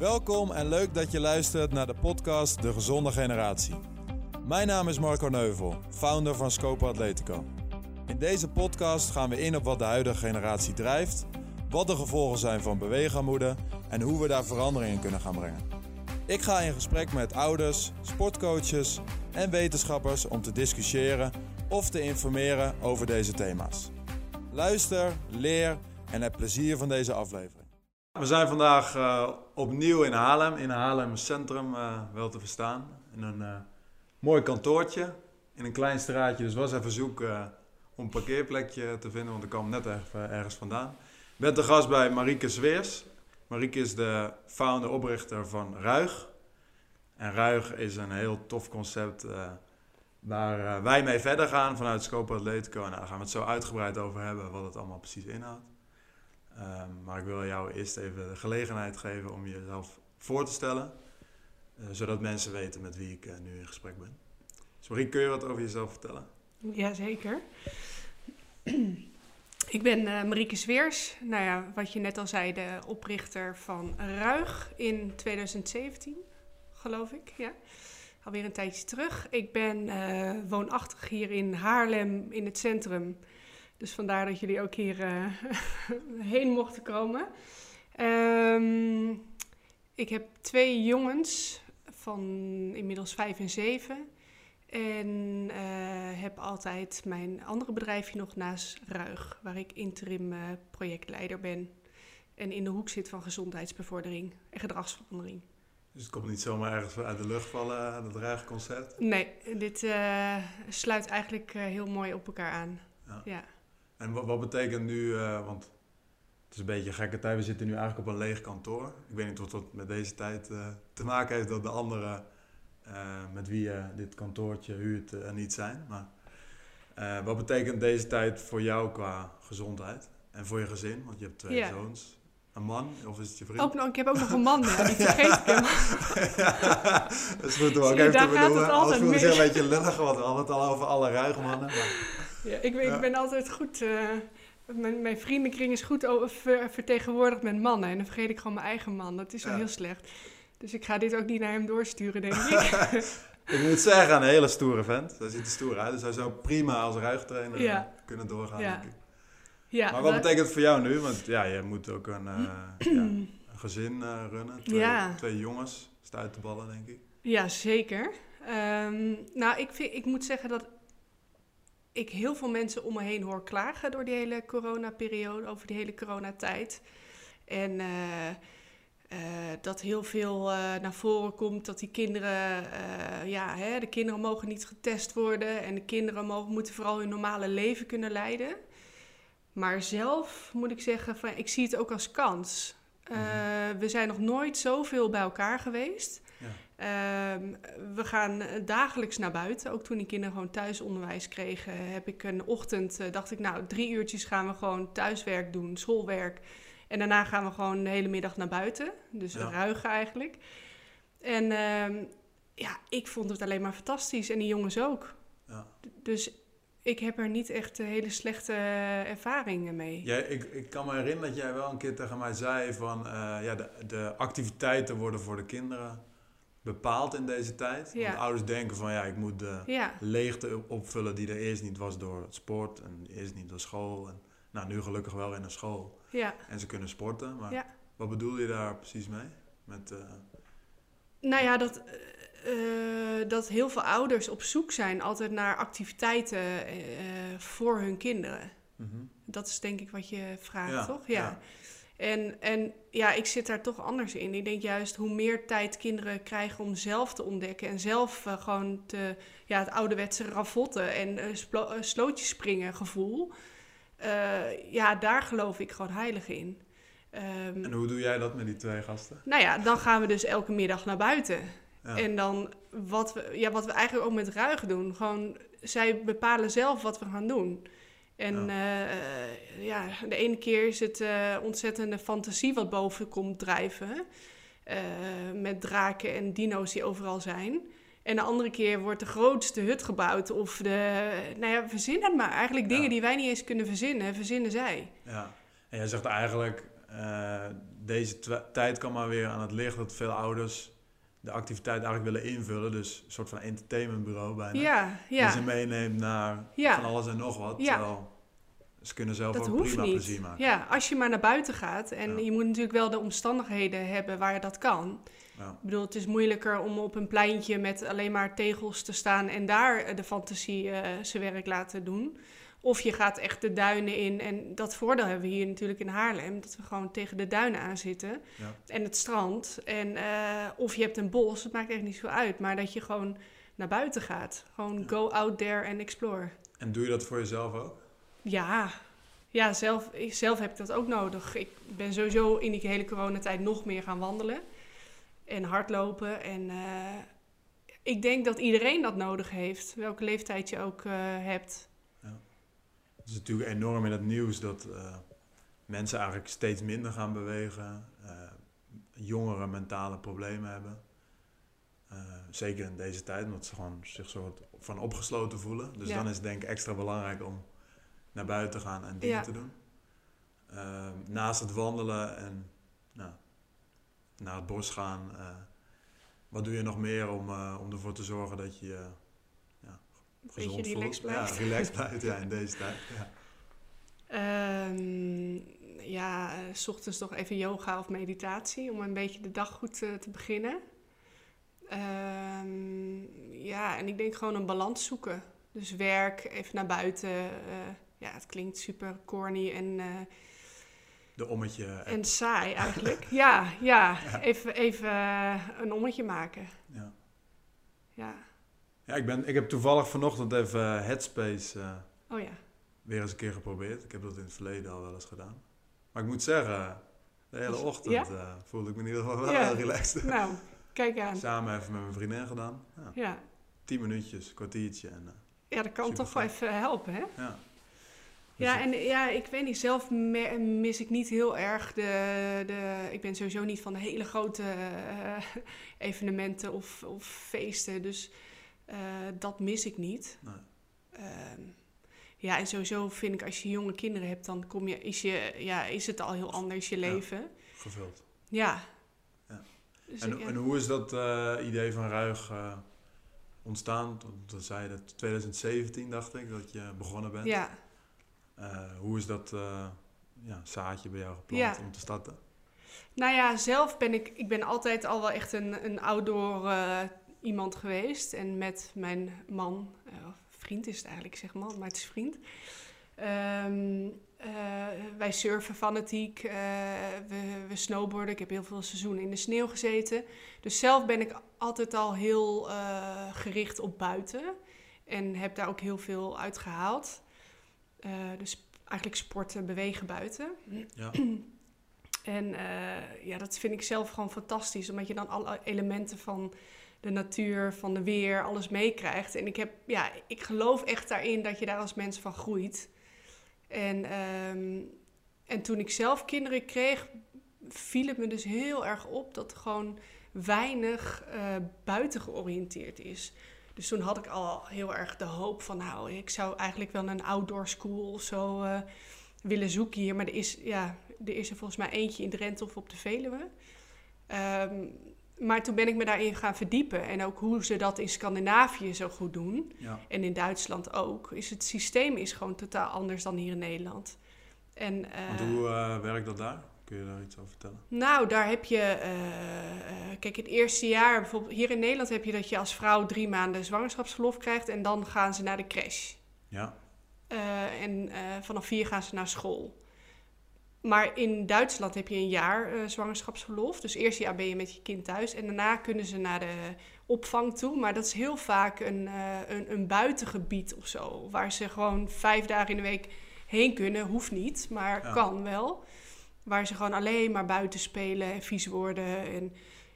Welkom en leuk dat je luistert naar de podcast De Gezonde Generatie. Mijn naam is Marco Neuvel, founder van Scope Atletico. In deze podcast gaan we in op wat de huidige generatie drijft, wat de gevolgen zijn van beweegarmoede en hoe we daar verandering in kunnen gaan brengen. Ik ga in gesprek met ouders, sportcoaches en wetenschappers om te discussiëren of te informeren over deze thema's. Luister, leer en heb plezier van deze aflevering. We zijn vandaag uh, opnieuw in Haarlem, in Haarlem Centrum uh, wel te verstaan. In een uh, mooi kantoortje, in een klein straatje. Dus was even zoeken om een parkeerplekje te vinden, want ik kwam net ergens vandaan. Ik ben te gast bij Marieke Zweers. Marieke is de founder-oprichter van Ruig. En Ruig is een heel tof concept waar wij mee verder gaan vanuit Scope Atletico. En daar gaan we het zo uitgebreid over hebben wat het allemaal precies inhoudt. Um, maar ik wil jou eerst even de gelegenheid geven om jezelf voor te stellen, uh, zodat mensen weten met wie ik uh, nu in gesprek ben. Dus kun je wat over jezelf vertellen? Jazeker. ik ben uh, Marieke Zweers, nou ja, wat je net al zei, de oprichter van Ruig in 2017, geloof ik. Ja. Alweer een tijdje terug. Ik ben woonachtig hier in Haarlem in het centrum. Dus vandaar dat jullie ook hier uh, heen mochten komen. Um, ik heb twee jongens van inmiddels vijf en zeven. En uh, heb altijd mijn andere bedrijfje nog naast Ruig, waar ik interim uh, projectleider ben. En in de hoek zit van gezondheidsbevordering en gedragsverandering. Dus het komt niet zomaar ergens uit de lucht vallen, dat Ruig-concept? Nee, dit sluit eigenlijk heel mooi op elkaar aan. ja. ja. En wat, wat betekent nu, uh, want het is een beetje een gekke tijd, we zitten nu eigenlijk op een leeg kantoor. Ik weet niet wat dat met deze tijd uh, te maken heeft dat de anderen uh, met wie je dit kantoortje huurt er niet zijn. Maar wat betekent deze tijd voor jou qua gezondheid en voor je gezin? Want je hebt twee ja. zoons. Een man, of is het je vriend? Ook nog, ik heb ook nog een man, ja, die vergeet ik hem. dat is goed om ook even te benoemen. Alles voelt zich een beetje lullig, want we hadden het al over alle ruige mannen. Maar... Ja, ik, ik ben altijd goed. Uh, mijn, mijn, vriendenkring is goed ver, vertegenwoordigd met mannen. En dan vergeet ik gewoon mijn eigen man. Dat is wel heel slecht. Dus ik ga dit ook niet naar hem doorsturen, denk ik. ik moet zeggen, een hele stoere vent. Hij ziet er stoer uit. Dus hij zou prima als ruigtrainer ja. kunnen doorgaan, ja. denk ik. Ja, maar wat betekent het voor jou nu? Want ja, je moet ook een, uh, ja, een gezin uh, runnen. Twee, twee jongens. Staat uit de ballen, denk ik. Ja, zeker. Um, nou, ik, vind, ik moet zeggen dat ik heel veel mensen om me heen hoor klagen door die hele coronaperiode, over die hele coronatijd. En uh, uh, dat heel veel uh, naar voren komt dat die kinderen, ja, hè, de kinderen mogen niet getest worden en de kinderen mogen, moeten vooral hun normale leven kunnen leiden. Maar zelf moet ik zeggen, van, ik zie het ook als kans. Mhm. we zijn nog nooit zoveel bij elkaar geweest. Ehm, we gaan eh, dagelijks naar buiten. Ook toen die kinderen gewoon thuisonderwijs kregen, heb ik een ochtend, uh, dacht ik, nou, drie uurtjes gaan we gewoon thuiswerk doen, schoolwerk. En daarna gaan we gewoon de hele middag naar buiten. Dus ja. ruigen eigenlijk. En uh, ja, ik vond het alleen maar fantastisch. En die jongens ook. Ja. Dus ik heb er niet echt hele slechte ervaringen mee. Ja, ik, ik kan me herinneren dat jij wel een keer tegen mij zei van... Uh, ja, de, de activiteiten worden voor de kinderen bepaald in deze tijd. Want ouders denken van ja, ik moet de leegte opvullen die er eerst niet was door het sport en eerst niet door school. En nou, nu gelukkig wel in een school. Ja. En ze kunnen sporten. Maar wat bedoel je daar precies mee? Met, uh... Nou ja, dat, uh, dat heel veel ouders op zoek zijn altijd naar activiteiten voor hun kinderen. Mm Dat is denk ik wat je vraagt, toch? ja. En, en ja, ik zit daar toch anders in. Ik denk juist hoe meer tijd kinderen krijgen om zelf te ontdekken en zelf uh, gewoon te, ja, het ouderwetse ravotten en uh, uh, slootjes springen gevoel. ja, daar geloof ik gewoon heilig in. Um, en hoe doe jij dat met die twee gasten? Nou ja, dan gaan we dus elke middag naar buiten. Ja. En dan wat we, ja, wat we eigenlijk ook met ruigen doen. Gewoon, zij bepalen zelf wat we gaan doen. En ja. Uh, ja, de ene keer is het uh, ontzettende fantasie wat boven komt drijven. Uh, met draken en dino's die overal zijn. En de andere keer wordt de grootste hut gebouwd. Of de, nou ja, verzinnen het maar. Eigenlijk dingen die wij niet eens kunnen verzinnen, verzinnen zij. Ja, en jij zegt eigenlijk, eh, deze tijd kwam maar weer aan het licht dat veel ouders de activiteit eigenlijk willen invullen. Dus een soort van entertainmentbureau bijna. Ja, Die ja. ze meeneemt naar Ja. van alles en nog wat. Ja. Terwijl ze kunnen zelf Dat ook prima niet. plezier maken. Ja, als je maar naar buiten gaat. En Ja. je moet natuurlijk wel de omstandigheden hebben waar je dat kan. Ja. Ik bedoel, het is moeilijker om op een pleintje met alleen maar tegels te staan en daar eh, de fantasie eh, zijn werk laten doen. Of je gaat echt de duinen in. En dat voordeel hebben we hier natuurlijk in Haarlem. Dat we gewoon tegen de duinen aan zitten. Ja. En het strand. En, eh, of je hebt een bos. Het maakt echt niet zo uit. Maar dat je gewoon naar buiten gaat. Gewoon Ja. go out there and explore. En doe je dat voor jezelf ook? Ja, ja zelf, ik- zelf heb ik dat ook nodig. Ik ben sowieso in die hele coronatijd nog meer gaan wandelen. En hardlopen. En eh, ik denk dat iedereen dat nodig heeft. Welke leeftijd je ook eh, hebt. Het is natuurlijk enorm in het nieuws dat eh, mensen eigenlijk steeds minder gaan bewegen. eh, jongeren mentale problemen hebben. Eh, zeker in deze tijd, omdat ze gewoon zich soort van opgesloten voelen. Dus Ja. dan is het denk ik extra belangrijk om naar buiten te gaan en dingen Ja. te doen. Eh, naast het wandelen en nou, naar het bos gaan, wat doe je nog meer om, om ervoor te zorgen dat je ja, Beetje relaxed voelt? blijft. Ja, relaxed blijft ja, in deze tijd. Ja. Ehm, ja, eh, s ochtends nog even yoga of meditatie om een beetje de dag goed eh, te beginnen. Ehm, ja, en ik denk gewoon een balans zoeken. Dus werk, even naar buiten. eh, ja, het klinkt super corny en, De ommetje. en saai eigenlijk. ja, ja, even, even een ommetje maken. Ja. Ja, Ja, ik, ben, ik heb toevallig vanochtend even eh, Headspace eh, oh ja. weer eens een keer geprobeerd. Ik heb dat in het verleden al wel eens gedaan. Maar ik moet zeggen, de hele ochtend ja? eh, voelde ik me in ieder geval wel Ja. heel relaxed. Nou, kijk aan. Samen even met mijn vriendin gedaan. Ja, Ja, tien minuutjes, kwartiertje. En, ja dat kan toch wel even helpen, hè? ja. Dus Ja, ik- en ja, ik weet niet, zelf mis ik niet heel erg de, de... Ik ben sowieso niet van de hele grote evenementen of, of feesten, dus eh, dat mis ik niet. Nee. Ehm, ja, en sowieso vind ik als je jonge kinderen hebt, dan kom je, is, je, ja, is het al heel anders, je Ja. leven. gevuld. Ja. Ja. Dus En, ik- ja. en hoe is dat eh, idee van Ruig eh, ontstaan? Dat zei je dat 2017, dacht ik, dat je begonnen bent. ja. Hoe is dat ja, zaadje bij jou geplant om te starten? Nou ja, zelf ben ik, ik ben altijd al wel echt een, een outdoor iemand geweest. En met mijn man, of vriend is het eigenlijk, ik zeg man, maar het is vriend. Ehm, eh, wij surfen fanatiek, eh, we, we snowboarden. Ik heb heel veel seizoenen in de sneeuw gezeten. Dus zelf ben ik altijd al heel gericht op buiten. En heb daar ook heel veel uit gehaald. Eh, dus eigenlijk sporten, bewegen buiten. Ja. En eh, ja, dat vind ik zelf gewoon fantastisch, omdat je dan alle elementen van de natuur, van de weer, alles meekrijgt. En ik, heb, ja, ik geloof echt daarin dat je daar als mens van groeit. En, ehm, en toen ik zelf kinderen kreeg, viel het me dus heel erg op dat er gewoon weinig eh, buiten georiënteerd is. Dus toen had ik al heel erg de hoop van, nou, ik zou eigenlijk wel een outdoor school of zo eh, willen zoeken hier. Maar er is, ja, er is er volgens mij eentje in Drenthe of op de Veluwe. Ehm, maar toen ben ik me daarin gaan verdiepen. En ook hoe ze dat in Scandinavië zo goed doen. ja. En in Duitsland ook. Is het systeem is gewoon totaal anders dan hier in Nederland. En, eh, hoe eh, werkt dat daar? Kun je daar iets over vertellen? nou, daar heb je. eh, kijk, het eerste jaar, bijvoorbeeld hier in Nederland heb je dat je als vrouw drie maanden zwangerschapsverlof krijgt. En dan gaan ze naar de crash. Ja, en vanaf vier gaan ze naar school. Maar in Duitsland heb je een jaar eh, zwangerschapsverlof. Dus eerste jaar ben je met je kind thuis. En daarna kunnen ze naar de opvang toe. Maar dat is heel vaak een, eh, een, een buitengebied of zo. Waar ze gewoon vijf dagen in de week heen kunnen. Hoeft niet, maar Ja. kan wel. Waar ze gewoon alleen maar buiten spelen en vies worden. En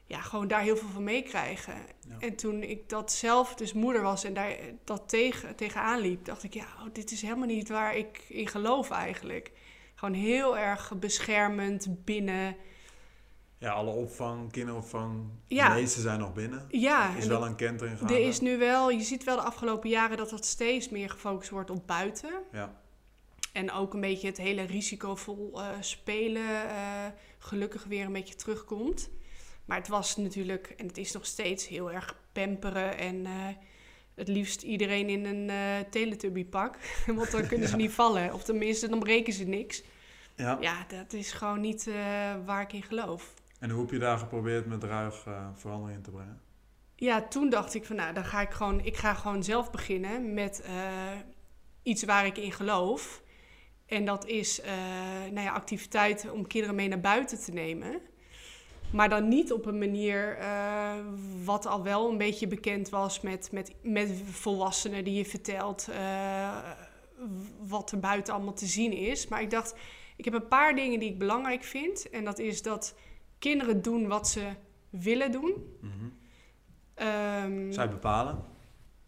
ja, gewoon daar heel veel van meekrijgen. Ja. En toen ik dat zelf dus moeder was en daar dat tegen, tegenaan liep, dacht ik, ja, oh, dit is helemaal niet waar ik in geloof eigenlijk. Gewoon heel erg beschermend binnen. ja alle opvang, kinderopvang, Ja. de meeste zijn nog binnen. Ja, Er is wel een kentering er gaande. is nu wel, je ziet wel de afgelopen jaren dat dat steeds meer gefocust wordt op buiten. Ja, En ook een beetje het hele risicovol uh, spelen uh, gelukkig weer een beetje terugkomt. Maar het was natuurlijk, en het is nog steeds heel erg pamperen en uh, het liefst iedereen in een uh, teletubbypak. Want dan kunnen ze niet vallen. Of tenminste, dan breken ze niks. Ja, ja dat is gewoon niet waar ik in geloof. En hoe heb je daar geprobeerd met ruig verandering in te brengen? Ja, toen dacht ik van nou, dan ga ik gewoon, ik ga gewoon zelf beginnen met iets waar ik in geloof. En dat is nou ja, activiteiten om kinderen mee naar buiten te nemen. Maar dan niet op een manier uh, wat al wel een beetje bekend was met, met, met volwassenen die je vertelt uh, wat er buiten allemaal te zien is. Maar ik dacht, ik heb een paar dingen die ik belangrijk vind. En dat is dat kinderen doen wat ze willen doen. Mm -hmm. um, zij bepalen?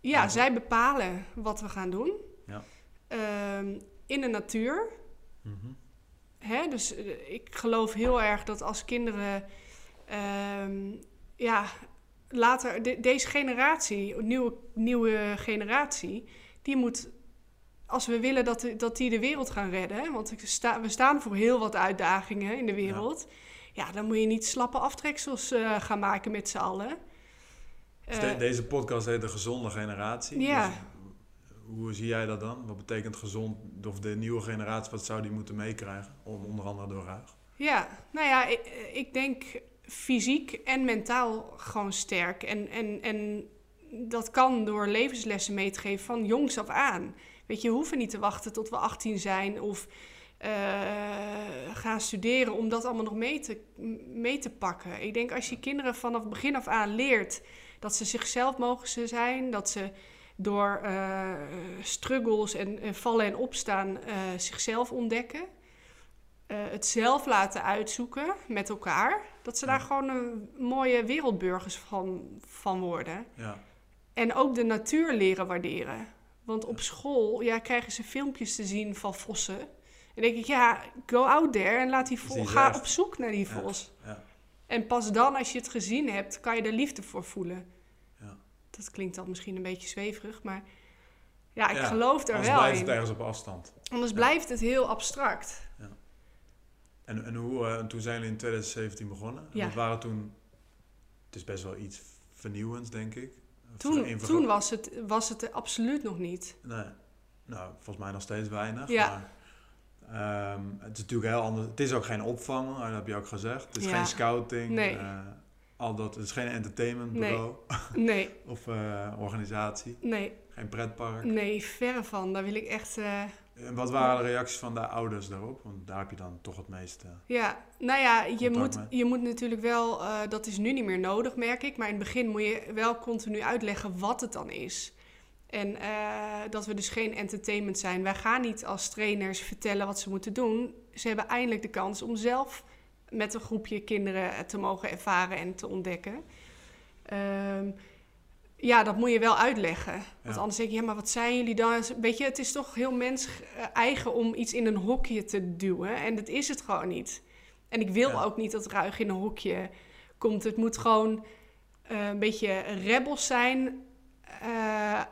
Ja, zij bepalen wat we gaan doen. Ja. Um, in de natuur. Mm Hè? Dus uh, ik geloof heel erg dat als kinderen, um, ja, later, de, deze generatie, nieuwe, nieuwe generatie, die moet, als we willen dat, dat die de wereld gaan redden, want sta, we staan voor heel wat uitdagingen in de wereld, ja, ja dan moet je niet slappe aftreksels uh, gaan maken met z'n allen. Dus de, deze podcast heet de gezonde generatie. Ja. Dus hoe zie jij dat dan? Wat betekent gezond, of de nieuwe generatie, wat zou die moeten meekrijgen? Onder andere door ruig. Ja, nou ja, ik, ik, denk fysiek en mentaal gewoon sterk. En, en, en dat kan door levenslessen mee te geven van jongs af aan. Weet je, we hoeven niet te wachten tot we 18 zijn of uh, gaan studeren om dat allemaal nog mee te, mee te pakken. Ik denk als je kinderen vanaf begin af aan leert dat ze zichzelf mogen zijn, dat ze door uh, struggles en, vallen en opstaan uh, zichzelf ontdekken. Uh, het zelf laten uitzoeken met elkaar. Dat ze daar gewoon een mooie wereldburgers van, van worden. Ja. En ook de natuur leren waarderen. Want op school ja, krijgen ze filmpjes te zien van vossen. En denk ik, ja, go out there en laat die vos. Ga op zoek naar die vos. Ja. Ja. En pas dan, als je het gezien hebt, kan je er liefde voor voelen dat klinkt dan misschien een beetje zweverig, maar ja, ik geloof er wel in. Anders blijft het ergens op afstand. Anders blijft het heel abstract. Ja. En, en, hoe, uh, toen zijn jullie in 2017 begonnen? Ja. Wat waren toen... Het is best wel iets vernieuwends, denk ik. Toen, toen was, het, was het er absoluut nog niet. Nee. Nou, volgens mij nog steeds weinig. Ja. Maar, um, het is natuurlijk heel anders. Het is ook geen opvang, dat heb je ook gezegd. Het is geen scouting. Nee. Uh, al dat, het is geen entertainmentbureau. Nee. nee. of uh, organisatie. Nee. Geen pretpark. Nee, verre van. Daar wil ik echt... Uh, en wat waren de reacties van de ouders daarop? Want daar heb je dan toch het meeste. Ja, nou ja, je, moet, je moet natuurlijk wel, uh, dat is nu niet meer nodig, merk ik. Maar in het begin moet je wel continu uitleggen wat het dan is. En uh, dat we dus geen entertainment zijn. Wij gaan niet als trainers vertellen wat ze moeten doen. Ze hebben eindelijk de kans om zelf met een groepje kinderen te mogen ervaren en te ontdekken. Um, ja, dat moet je wel uitleggen. Want anders denk je, ja, maar wat zijn jullie dan? Weet je, het is toch heel mens eigen om iets in een hokje te duwen. En dat is het gewoon niet. En ik wil ook niet dat ruig in een hokje komt. Het moet gewoon uh, een beetje rebels zijn. Uh,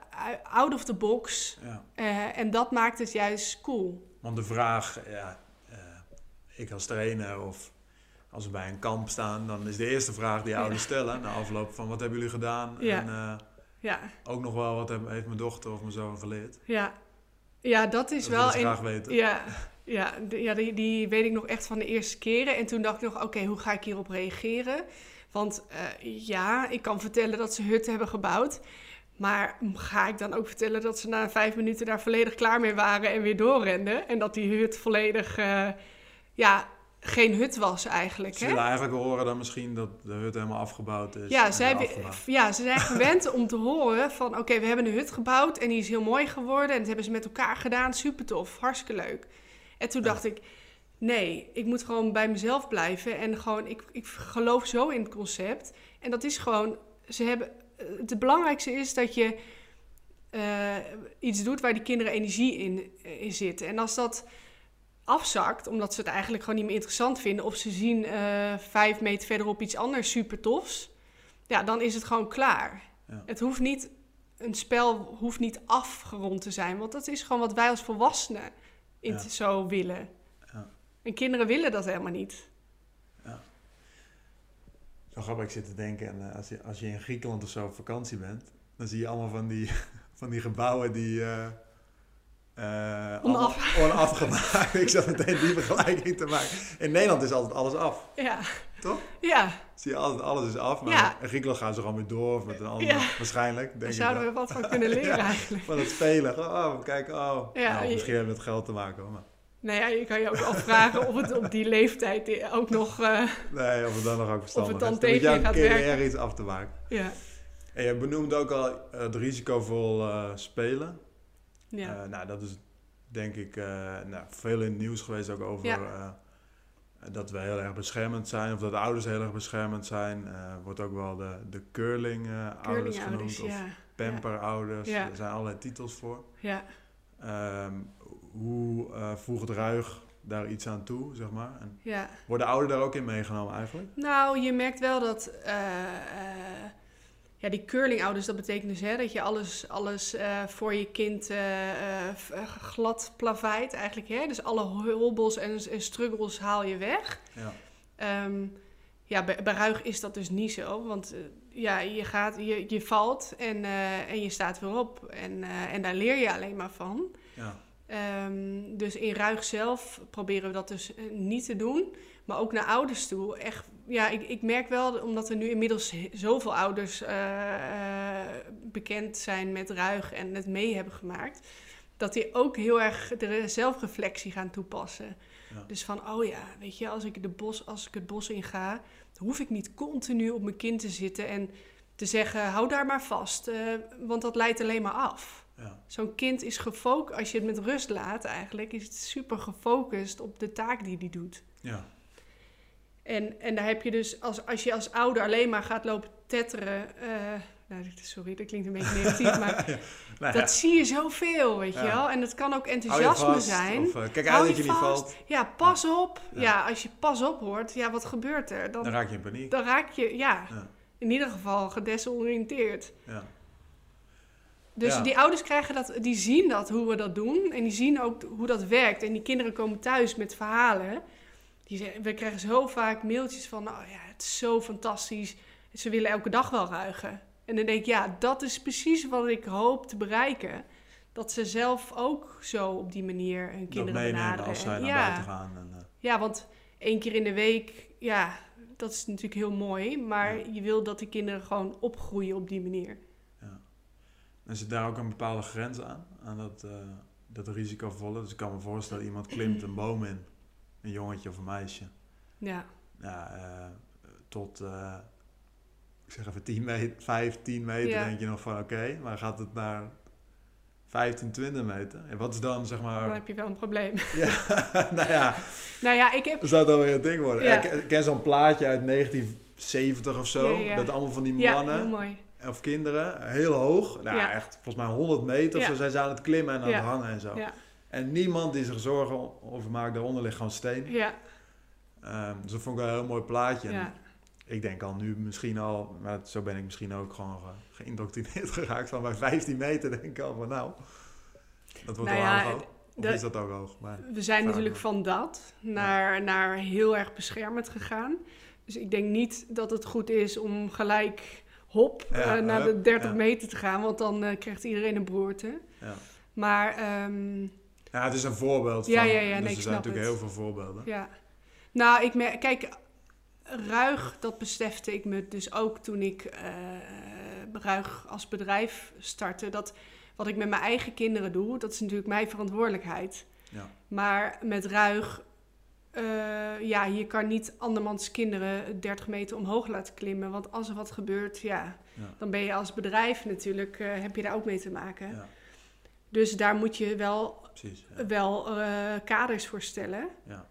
out of the box. Ja. Uh, en dat maakt het juist cool. Want de vraag, ja, ik als trainer of als we bij een kamp staan, dan is de eerste vraag die ouders stellen na afloop van wat hebben jullie gedaan? Ja. En uh, ja. ook nog wel wat heeft mijn dochter of mijn zoon geleerd? Ja, ja dat is wel. Dat graag weten. Ja, ja, ja die, die weet ik nog echt van de eerste keren. En toen dacht ik nog, oké, hoe ga ik hierop reageren? Want uh, ja, ik kan vertellen dat ze hutten hebben gebouwd. Maar ga ik dan ook vertellen dat ze na vijf minuten daar volledig klaar mee waren en weer doorrenden? En dat die hut volledig uh, ja, geen hut was eigenlijk. Ze willen eigenlijk horen dan misschien dat de hut helemaal afgebouwd is. Ja, zij, ja ze zijn gewend om te horen van... oké, we hebben een hut gebouwd en die is heel mooi geworden... en dat hebben ze met elkaar gedaan, super tof, hartstikke leuk. En toen dacht ik, nee, ik moet gewoon bij mezelf blijven... en gewoon, ik, ik geloof zo in het concept. En dat is gewoon, ze hebben... Het belangrijkste is dat je uh, iets doet waar die kinderen energie in, in zit. En als dat afzakt, omdat ze het eigenlijk gewoon niet meer interessant vinden, of ze zien uh, vijf meter verderop iets anders super tofs, ja, dan is het gewoon klaar. Ja. Het hoeft niet, een spel hoeft niet afgerond te zijn, want dat is gewoon wat wij als volwassenen in Ja. zo willen. Ja. En kinderen willen dat helemaal niet. Zo grappig, ik zit te denken, en eh, als, je, als je in Griekenland of zo op vakantie bent, dan zie je allemaal van die, van die gebouwen die... eh Onaf- onafgemaakt. ik zat meteen die vergelijking te maken. In Nederland is altijd alles af, Ja. toch? Ja, Zie je altijd, alles is af. Maar Ja. in Griekenland gaan ze gewoon weer door of met een ander, Ja. waarschijnlijk. daar Denk ik zouden we wat van kunnen leren Ja. eigenlijk. Van het spelen. Oh, kijk, oh. Ja, nou, je- misschien heeft het met geld te maken. hoor, Maar Nou ja, je kan je ook afvragen of het op die leeftijd ook nog... eh, nee, of het dan nog ook verstandig het dan is. tegen moet jij je gaat werken. er iets af te maken. ja. En je benoemt ook al eh, het risicovol eh, spelen. Ja. Eh, nou, dat is denk ik eh, nou, veel in het nieuws geweest ook over Ja. eh, dat we heel erg beschermend zijn. Of dat de ouders heel erg beschermend zijn. Eh, wordt ook wel de, de curling-ouders genoemd. Of ja. pamperouders. Ja. Er zijn allerlei titels voor. Ja. Ehm, hoe eh voegt Ruig daar iets aan toe, zeg maar? En ja. worden ouderen daar ook in meegenomen eigenlijk? Nou, je merkt wel dat... ja, die curlingouders, dat betekent dus hè, dat je alles, alles eh, voor je kind eh, eh, glad plaveit eigenlijk. Hè? Dus alle hobbels en, en struggles haal je weg. Ja. Ehm, ja, bij, bij Ruig is dat dus niet zo. Want ja, je, gaat, je, je valt en, en je staat weer op. En, en daar leer je alleen maar van. Ja. Ehm, dus in Ruig zelf proberen we dat dus niet te doen. Maar ook naar ouders toe. Echt, ja, ik, ik merk wel, omdat er nu inmiddels zoveel ouders eh, eh, bekend zijn met Ruig en het mee hebben gemaakt. Dat die ook heel erg de zelfreflectie gaan toepassen. Ja. Dus van, oh ja, weet je, als ik, de bos, als ik het bos in ga, hoef ik niet continu op mijn kind te zitten en te zeggen, hou daar maar vast. eh, want dat leidt alleen maar af. Ja. Zo'n kind is gefocust, als je het met rust laat eigenlijk, is het super gefocust op de taak die die doet. Ja. En, en daar heb je dus, als, als je als ouder alleen maar gaat lopen tetteren, eh, nou, sorry, dat klinkt een beetje negatief, maar Nou dat zie je zoveel, weet je Ja. wel. En het kan ook enthousiasme vast, zijn. Of, eh, kijk uit dat je niet valt. Ja, pas op. Ja. Als je pas op hoort, ja, wat gebeurt er? Dan, Dan raak je in paniek. dan raak je, ja, in ieder geval gedesoriënteerd. Ja. Dus die ouders krijgen dat, die zien dat, hoe we dat doen. En die zien ook hoe dat werkt. En die kinderen komen thuis met verhalen. Die zeggen, we krijgen zo vaak mailtjes van, oh ja, het is zo fantastisch. Ze willen elke dag wel ruigen. En dan denk ik, ja, dat is precies wat ik hoop te bereiken. Dat ze zelf ook zo op die manier hun kinderen benaderen. als zij naar ja, buiten gaan. En, eh, ja, want één keer in de week, ja, dat is natuurlijk heel mooi. Maar Ja. je wil dat die kinderen gewoon opgroeien op die manier. En zit daar ook een bepaalde grens aan? Aan dat, eh dat risicovolle? Dus ik kan me voorstellen, iemand klimt een boom in. Een jongetje of een meisje. Ja, Ja, eh, tot, eh, ik zeg even 10 meter, 5, 10 meter Ja. denk je nog van oké. maar gaat het naar 15, 20 meter? En wat is dan zeg dan maar... heb je wel een probleem. Ja, nou ja, Nou ja, ik heb... dan zou het alweer een ding worden. Ja. Ik ken- zo'n plaatje uit 1970 of zo. Ja, ja. Dat allemaal van die Ja, mannen heel mooi. of kinderen, heel hoog. Nou, Ja. echt volgens mij 100 meter Ja. zo zijn ze aan het klimmen en aan Ja. het hangen en zo. Ja, En niemand die zich zorgen over maakt, daaronder ligt gewoon steen. ja, Ehm, dus dat vond ik wel een heel mooi plaatje. Ja. Ik denk al nu misschien al, maar zo ben ik misschien ook gewoon ge- geïndoctrineerd geraakt. Van bij 15 meter denk ik al van nou, dat wordt Nou wel ja, hoog. Of is dat ook hoog? Maar, We zijn natuurlijk van dat naar, naar heel erg beschermend gegaan. Dus ik denk niet dat het goed is om gelijk hop Ja, eh, naar de hup, 30 ja. meter te gaan, want dan eh, krijgt iedereen een broerte. ja. Maar ehm, ja, het is een voorbeeld Ja, van, ja, ja, dus nee, er zijn natuurlijk het. heel veel voorbeelden. ja. Nou, ik merk, kijk, ruig, dat besefte ik me dus ook toen ik eh, ruig als bedrijf startte. Dat wat ik met mijn eigen kinderen doe, dat is natuurlijk mijn verantwoordelijkheid. Ja. Maar met ruig, eh, ja, je kan niet andermans kinderen 30 meter omhoog laten klimmen. Want als er wat gebeurt, ja, Ja. dan ben je als bedrijf natuurlijk, eh, heb je daar ook mee te maken. Ja, Dus daar moet je wel, precies. Ja. wel eh, kaders voor stellen. Ja.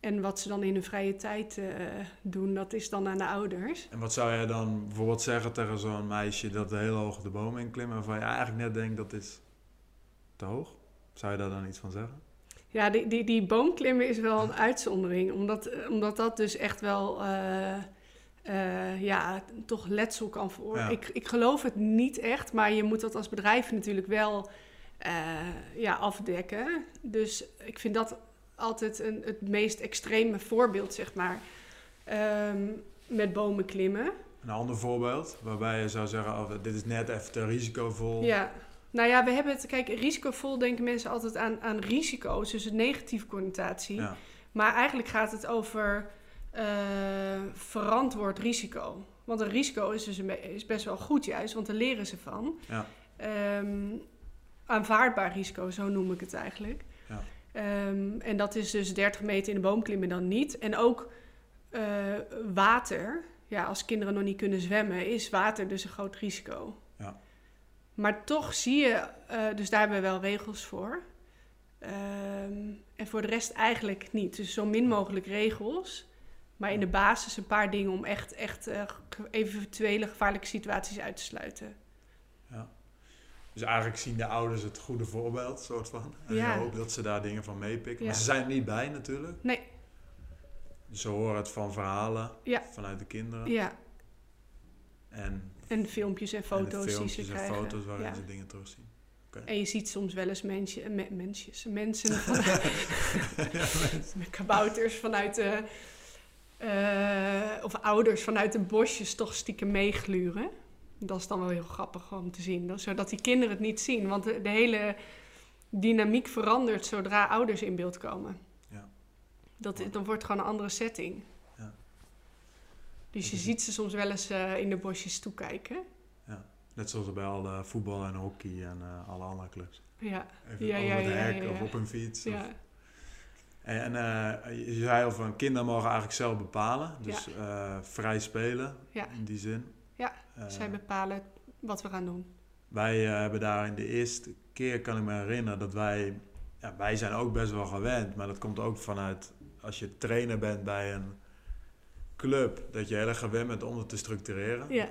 En wat ze dan in hun vrije tijd eh, doen, dat is dan aan de ouders. En wat zou jij dan bijvoorbeeld zeggen tegen zo'n meisje dat heel hoog de boom in klimt, waarvan je eigenlijk net denkt dat is te hoog? Zou je daar dan iets van zeggen? Ja, die, die, die boomklimmen is wel een uitzondering. Omdat, omdat dat dus echt wel, eh, ja, toch letsel kan veroorzaken. Ja. Ik, ik geloof het niet echt, maar je moet dat als bedrijf natuurlijk wel eh, ja, afdekken. Dus ik vind dat altijd een, het meest extreme voorbeeld, zeg maar, ehm, met bomen klimmen. Een ander voorbeeld waarbij je zou zeggen: oh, dit is net even te risicovol. Ja, nou ja, we hebben het, kijk, risicovol denken mensen altijd aan, aan risico's, dus een negatieve connotatie. Ja. Maar eigenlijk gaat het over eh, verantwoord risico. Want een risico is dus een is best wel goed juist, want daar leren ze van. Ja. Ehm, aanvaardbaar risico, zo noem ik het eigenlijk. Ja. Ehm, en dat is dus 30 meter in de boom klimmen dan niet. En ook eh, water. Ja, als kinderen nog niet kunnen zwemmen, is water dus een groot risico. Ja. Maar toch zie je, eh, dus daar hebben we wel regels voor. Ehm, en voor de rest eigenlijk niet. Dus zo min mogelijk regels. Maar in de basis een paar dingen om echt, echt ge- eventuele gevaarlijke situaties uit te sluiten. Dus eigenlijk zien de ouders het goede voorbeeld, soort van. En Ja. je hoopt dat ze daar dingen van meepikken. Ja. Maar ze zijn er niet bij natuurlijk. Nee, Ze horen het van verhalen Ja. vanuit de kinderen. ja. En, En filmpjes en en de foto's die ze filmpjes en krijgen. foto's waarin ze dingen terugzien. En je ziet soms wel eens mensje, me- mensjes, mensen, van, kabouters vanuit de, eh, of ouders vanuit de bosjes toch stiekem meegluren. Dat is dan wel heel grappig om te zien, dat- zodat die kinderen het niet zien. Want de, de hele dynamiek verandert zodra ouders in beeld komen. Ja. Dat, dan wordt het gewoon een andere setting. Ja. Dus je ziet ze soms wel eens eh, in de bosjes toekijken. Net zoals bij alle voetbal en hockey en eh, alle andere clubs. Ja, Even Ja, over ja, het ja, hek ja, ja. of op een fiets. of- ja. En, en eh, je zei al van kinderen mogen eigenlijk zelf bepalen. Dus eh, vrij spelen Ja. in die zin. Ja, Eh, zij bepalen wat we gaan doen. Wij eh, hebben daar in de eerste keer, kan ik me herinneren, dat wij... Ja, wij zijn ook best wel gewend, maar dat komt ook vanuit... Als je trainer bent bij een club, dat je heel erg gewend bent om het te structureren. Ja?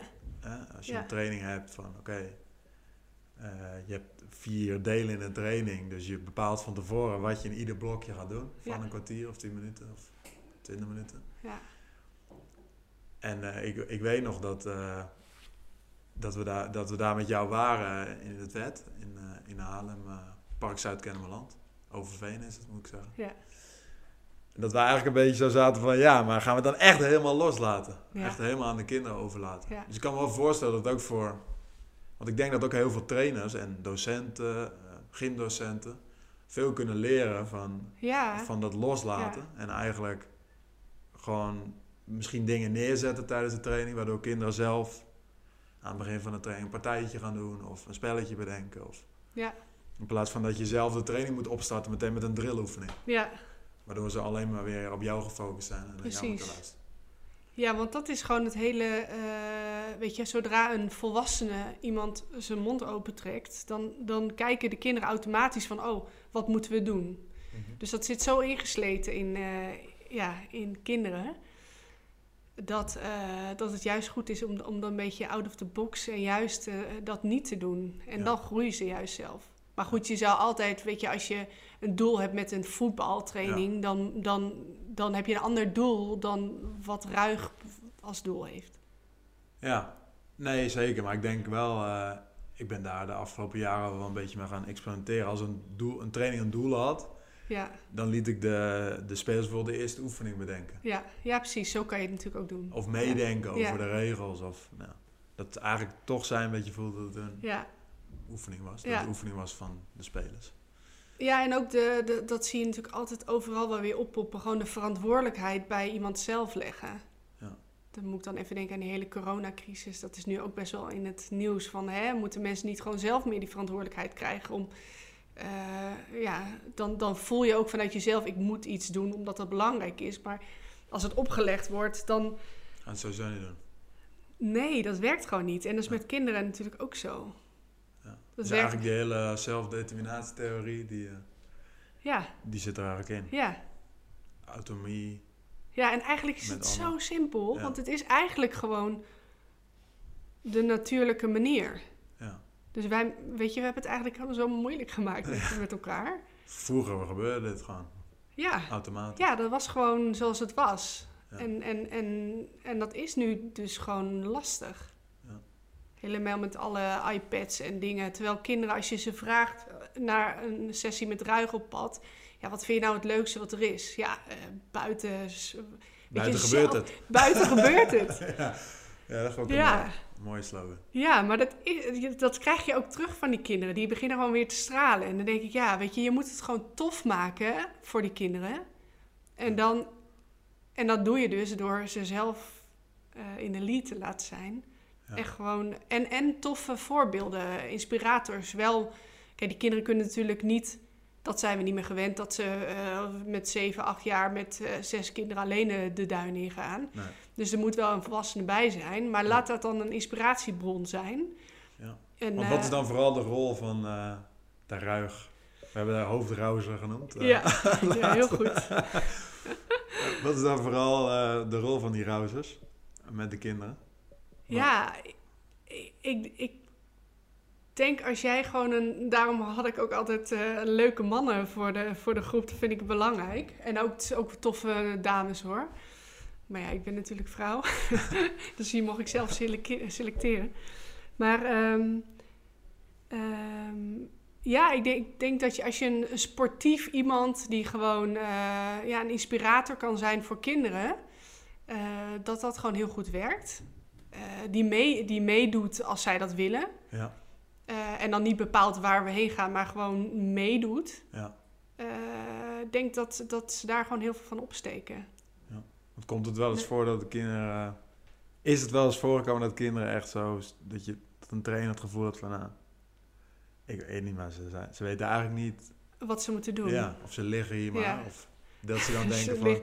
Als je Ja. een training hebt van, oké, eh, je hebt vier delen in een training. Dus je bepaalt van tevoren wat je in ieder blokje gaat doen. Van Ja. een kwartier of tien minuten of twintig minuten. ja, En eh, ik, ik weet nog dat, eh, dat, we daar, dat we daar met jou waren in het wet, in, eh, in Haarlem, Park Zuid-Kennemerland. Overveen is het, moet ik zeggen. ja. En dat we eigenlijk een beetje zo zaten van, ja, maar gaan we het dan echt helemaal loslaten? Ja. Echt helemaal aan de kinderen overlaten. Ja. Dus ik kan me wel voorstellen dat het ook voor... Want ik denk dat ook heel veel trainers en docenten, gymdocenten, veel kunnen leren van, Ja, van dat loslaten. En eigenlijk gewoon misschien dingen neerzetten tijdens de training, waardoor kinderen zelf aan het begin van de training een partijtje gaan doen of een spelletje bedenken. Of ja, in plaats van dat je zelf de training moet opstarten meteen met een drilloefening. ja. Waardoor ze alleen maar weer op jou gefocust zijn en naar jou Precies. moeten luisteren. ja, want dat is gewoon het hele... eh, weet je, zodra een volwassene iemand zijn mond opentrekt... Dan, dan kijken de kinderen automatisch van... Oh, wat moeten we doen? Dus dat zit zo ingesleten in, eh, ja, in kinderen... Dat, eh, dat het juist goed is om, om dan een beetje out of the box... en juist eh, dat niet te doen. En Ja. dan groeien ze juist zelf. Maar goed, je zou altijd, weet je, als je een doel hebt met een voetbaltraining, dan, dan, dan heb je een ander doel dan wat ruig als doel heeft. Ja, nee zeker. Maar ik denk wel, eh, ik ben daar de afgelopen jaren wel een beetje mee gaan experimenteren. Als een, doel, een training een doel had, Ja, dan liet ik de, de spelers voor de eerste oefening bedenken. ja, ja, precies. Zo kan je het natuurlijk ook doen. Of meedenken over de regels. Of, nou, dat eigenlijk toch zijn dat je voelde dat het een Ja, oefening was. Dat het oefening was van de spelers. ja en ook de, de, dat zie je natuurlijk altijd overal wel weer oppoppen. Gewoon de verantwoordelijkheid bij iemand zelf leggen. Ja. Dan moet ik dan even denken aan die hele coronacrisis. Dat is nu ook best wel in het nieuws van... Hè, moeten mensen niet gewoon zelf meer die verantwoordelijkheid krijgen om... eh, ja, dan, dan voel je ook vanuit jezelf, ik moet iets doen omdat dat belangrijk is. Maar als het opgelegd wordt, dan Gaan het sowieso niet doen. nee, dat werkt gewoon niet. En dat is Ja. met kinderen natuurlijk ook zo. Ja. Dat Dus werkt, eigenlijk die hele zelfdeterminatietheorie, die, eh, ja, die zit er eigenlijk in. ja. Autonomie. Ja, en eigenlijk is het zo simpel, Ja. want het is eigenlijk gewoon de natuurlijke manier. Dus wij, weet je, we hebben het eigenlijk zo moeilijk gemaakt met, met elkaar. Vroeger gebeurde dit gewoon Ja. automatisch. ja, dat was gewoon zoals het was. Ja. En, en, en, en dat is nu dus gewoon lastig. Ja. Helemaal met alle iPads en dingen. Terwijl kinderen, als je ze vraagt naar een sessie met ruig op pad... Ja, wat vind je nou het leukste wat er is? Ja, uh, buiten... Buiten gebeurt het. Buiten gebeurt het. ja. Ja, dat is ook ja. een mooie slogan. Ja, maar dat, is, dat krijg je ook terug van die kinderen. Die beginnen gewoon weer te stralen. En dan denk ik, ja, weet je, je moet het gewoon tof maken voor die kinderen. En, dan, en dat doe je dus door ze zelf uh, in de lead te laten zijn. Ja. Echt gewoon, en, en toffe voorbeelden, inspirators. Wel, kijk, die kinderen kunnen natuurlijk niet dat zijn we niet meer gewend dat ze uh, met 7, 8 jaar met uh, zes kinderen alleen de duin ingaan. Nee. Dus er moet wel een volwassene bij zijn. Maar laat dat dan een inspiratiebron zijn. Ja. En, Want wat is dan vooral de rol van de ruig? We hebben daar hoofdrouzer genoemd. Ja, ja heel goed. wat is dan vooral de rol van die rouzers met de kinderen? Ja, ik, ik, ik denk als jij gewoon een. Daarom had ik ook altijd uh, leuke mannen voor de, voor de groep. Dat vind ik belangrijk. En ook, ook toffe dames hoor. Maar ja, ik ben natuurlijk vrouw. dus hier mocht ik zelf selecteren. Maar um, um, ja, ik denk, denk, dat je als je een, sportief iemand die gewoon uh, ja, een inspirator kan zijn voor kinderen, uh, dat dat gewoon heel goed werkt. die, mee, die meedoet als zij dat willen. Ja. En dan niet bepaalt waar we heen gaan, maar gewoon meedoet. Ja. Uh, denk dat, dat ze daar gewoon heel veel van opsteken. Ja. Want komt het wel eens voor dat de kinderen... Is het wel eens voorgekomen dat kinderen echt zo... Dat, je, dat een trainer het gevoel had van... Nou, ik weet niet, maar ze, ze weten eigenlijk niet... Wat ze moeten doen. Ja, of ze liggen hier maar. Ja. Of dat ze dan denken van...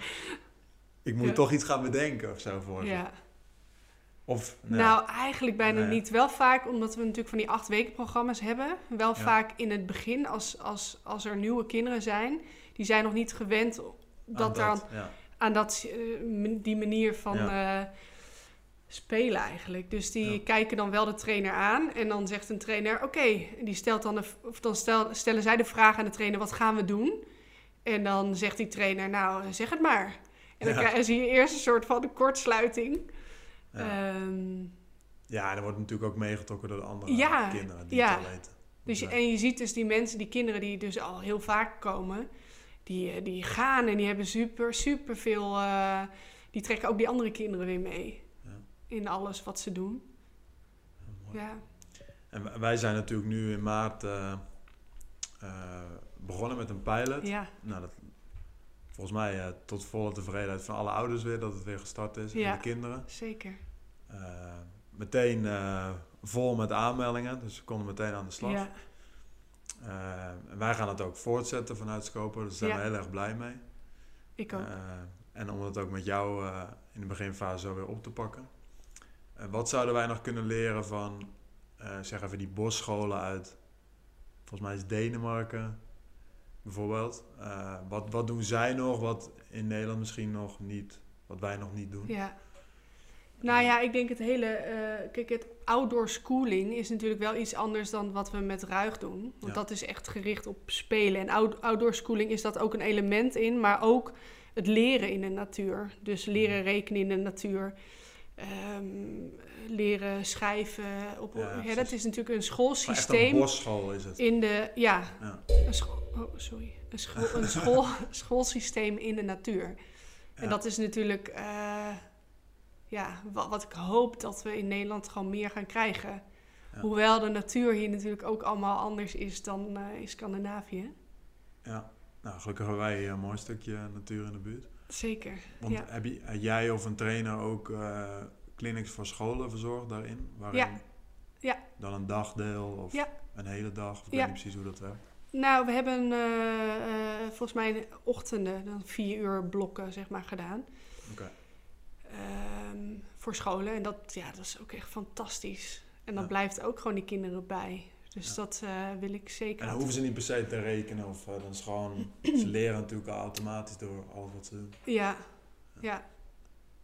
Ik moet toch iets gaan bedenken of zo voor Ja. Of, Nou, eigenlijk bijna niet. Wel vaak, omdat we natuurlijk van die acht weken programma's hebben. Wel vaak in het begin, als, als, als er nieuwe kinderen zijn... die zijn nog niet gewend dat aan, dat, aan, aan dat, uh, die manier van uh, spelen eigenlijk. Dus die kijken dan wel de trainer aan. En dan zegt een trainer, oké. Okay. Die stelt dan, of dan stel, stellen zij de vraag aan de trainer, wat gaan we doen? En dan zegt die trainer, nou, zeg het maar. En dan zie je eerst een soort van de kortsluiting... Ja. Ehm, ja, en er wordt natuurlijk ook meegetrokken door de andere kinderen die het al weten. Dus en je ziet dus die mensen, die kinderen die dus al heel vaak komen, die, eh, die gaan en die hebben super, super veel. Uh, die trekken ook die andere kinderen weer mee. Ja. In alles wat ze doen. Ja. En wij zijn natuurlijk nu in maart uh, begonnen met een pilot. Ja. Nou, dat, volgens mij tot volle tevredenheid van alle ouders weer dat het weer gestart is. Ja, en de kinderen. Zeker. Eh, meteen eh, vol met aanmeldingen, dus we konden meteen aan de slag. Ja. En wij gaan het ook voortzetten vanuit Scoper, dus daar zijn we heel erg blij mee. Ik ook. en om het ook met jou in de beginfase zo weer op te pakken. wat zouden wij nog kunnen leren van, zeg even, die bosscholen uit, volgens mij is Denemarken bijvoorbeeld. wat, wat doen zij nog, wat in Nederland misschien nog niet, wat wij nog niet doen? Ja. Nou ja, ik denk het hele. Uh, kijk, het outdoor schooling is natuurlijk wel iets anders dan wat we met ruig doen. Want dat is echt gericht op spelen. En out, outdoor schooling is dat ook een element in, maar ook het leren in de natuur. Dus leren mhm. rekenen in de natuur. Um, leren schrijven. Op, ja, dat is natuurlijk een schoolsysteem. een bosschool is het. In de, ja, ja. Een, oh, sorry. een, school, een school, schoolsysteem in de natuur. En dat is natuurlijk. Uh, ja, wat, wat, ik hoop dat we in Nederland gewoon meer gaan krijgen. Hoewel de natuur hier natuurlijk ook allemaal anders is dan uh, in Scandinavië. Ja, nou gelukkig hebben wij een mooi stukje natuur in de buurt. Zeker. Want ja. heb, je, jij of een trainer ook uh, clinics voor scholen verzorgd daarin? Waarin ja. ja. Dan een dagdeel of een hele dag? Of ik weet niet precies hoe dat werkt. Nou, we hebben uh, volgens mij ochtenden, dan vier uur blokken zeg maar gedaan. Oké. Ehm, voor scholen. En dat, ja, dat is ook echt fantastisch. En dan blijft ook gewoon die kinderen bij. Dus dat uh, wil ik zeker. En dan hoeven ze niet per se te rekenen. Of uh, dan is gewoon, ze leren natuurlijk automatisch door alles wat ze doen. Ja, ja.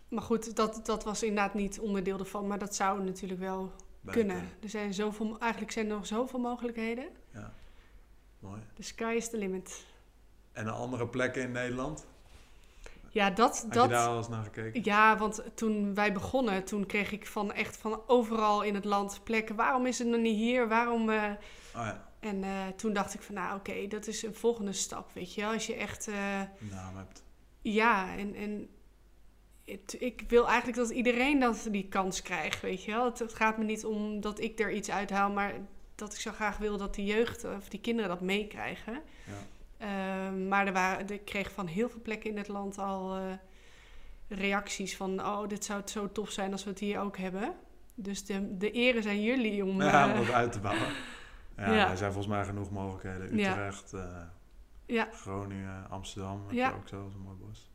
Maar goed, dat, dat was inderdaad niet onderdeel ervan. Maar dat zou natuurlijk wel kunnen. Er zijn zoveel, eigenlijk zijn er nog zoveel mogelijkheden. Ja, mooi. The sky is the limit. En andere plekken in Nederland? Ja, dat... Had dat je daar al eens naar gekeken? Ja, want toen wij begonnen, toen kreeg ik van echt van overal in het land plekken. Waarom is het nog niet hier? Waarom... eh, Oh ja, En eh, toen dacht ik van, nou oké, dat is een volgende stap, weet je. Als je echt, een naam hebt. ja, en, en het- ik wil eigenlijk dat iedereen dat die kans krijgt, weet je wel. Het, het gaat me niet om dat ik er iets uithaal, maar dat ik zo graag wil dat die jeugd of die kinderen dat meekrijgen. Ja. Ehm, maar er waren, ik kreeg van heel veel plekken in het land al eh, reacties van, oh, dit zou het zo tof zijn als we het hier ook hebben. Dus de, de eren zijn jullie om... Ja, eh, om dat uit te bouwen. Ja, Ja. er zijn volgens mij genoeg mogelijkheden. Ja. Utrecht, eh, ja, Groningen, Amsterdam. Heb je ook zo, zo'n mooi bos.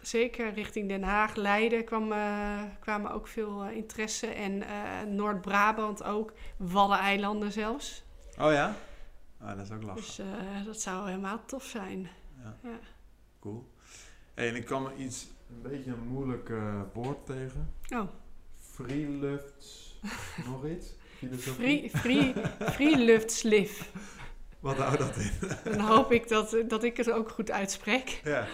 Zeker, richting Den Haag, Leiden kwam, eh, kwamen ook veel eh, interesse. En eh, Noord-Brabant ook, Waddeneilanden zelfs. Oh ja? Ah, dat is ook lachen. Dus eh, dat zou helemaal tof zijn. Ja. Ja. Cool. Hey, en ik kwam iets, een beetje een moeilijk eh, woord tegen. Oh, Freelufts, nog iets? Filosofie? free, free. Wat houdt dat in? Dan hoop ik dat, dat ik het ook goed uitspreek. ja.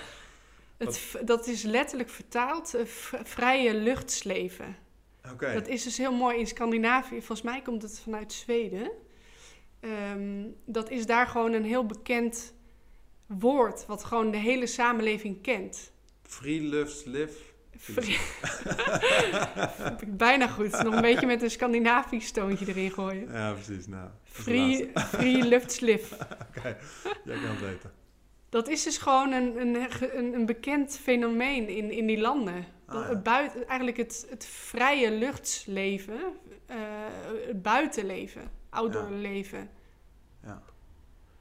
Het, dat is letterlijk vertaald eh, vrije luchtsleven. Oké. Dat is dus heel mooi in Scandinavië. Volgens mij komt het vanuit Zweden. Ehm, dat is daar gewoon een heel bekend woord, wat gewoon de hele samenleving kent. Freelufts live. Free- Heb ik Bijna goed. Nog een beetje met een Scandinavisch toontje erin gooien. Ja, precies. Nou, Free, free luchtslif. laatste. Oké, jij kan het weten. Dat is dus gewoon een, een, een, een bekend fenomeen in, in die landen. Ah, ja. het buiten, eigenlijk het, het vrije luchtsleven, eh, het buitenleven, outdoor Ja. leven. Ja.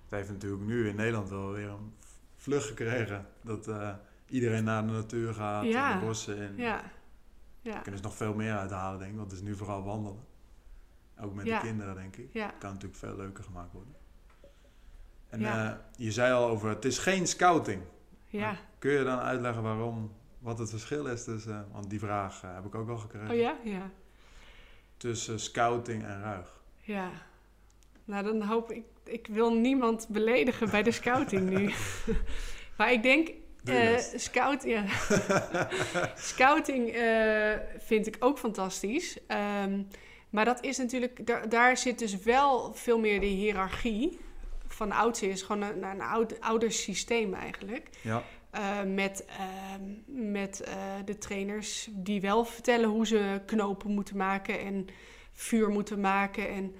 Het heeft natuurlijk nu in Nederland wel weer een vlucht gekregen. Dat eh, iedereen naar de natuur gaat, Ja. in de bossen in. Ja. Ja. Kunnen ze nog veel meer uithalen, denk ik. Want het is nu vooral wandelen. Ook met de kinderen, denk ik. Ja. Kan natuurlijk veel leuker gemaakt worden. En eh, je zei al over, het is geen scouting. Ja. Kun je dan uitleggen waarom, wat het verschil is tussen, want die vraag eh, heb ik ook al gekregen, Oh ja? Ja. tussen scouting en ruig. Ja. Nou, dan hoop ik... Ik wil niemand beledigen bij de scouting nu. maar ik denk... Best. scout, ja. Scouting eh, vind ik ook fantastisch. Ehm, maar dat is natuurlijk... Daar, daar zit dus wel veel meer de hiërarchie. Van ouds is gewoon een, een oud, ouder systeem eigenlijk. Ja, Eh, met ehm, met de trainers die wel vertellen hoe ze knopen moeten maken en vuur moeten maken. En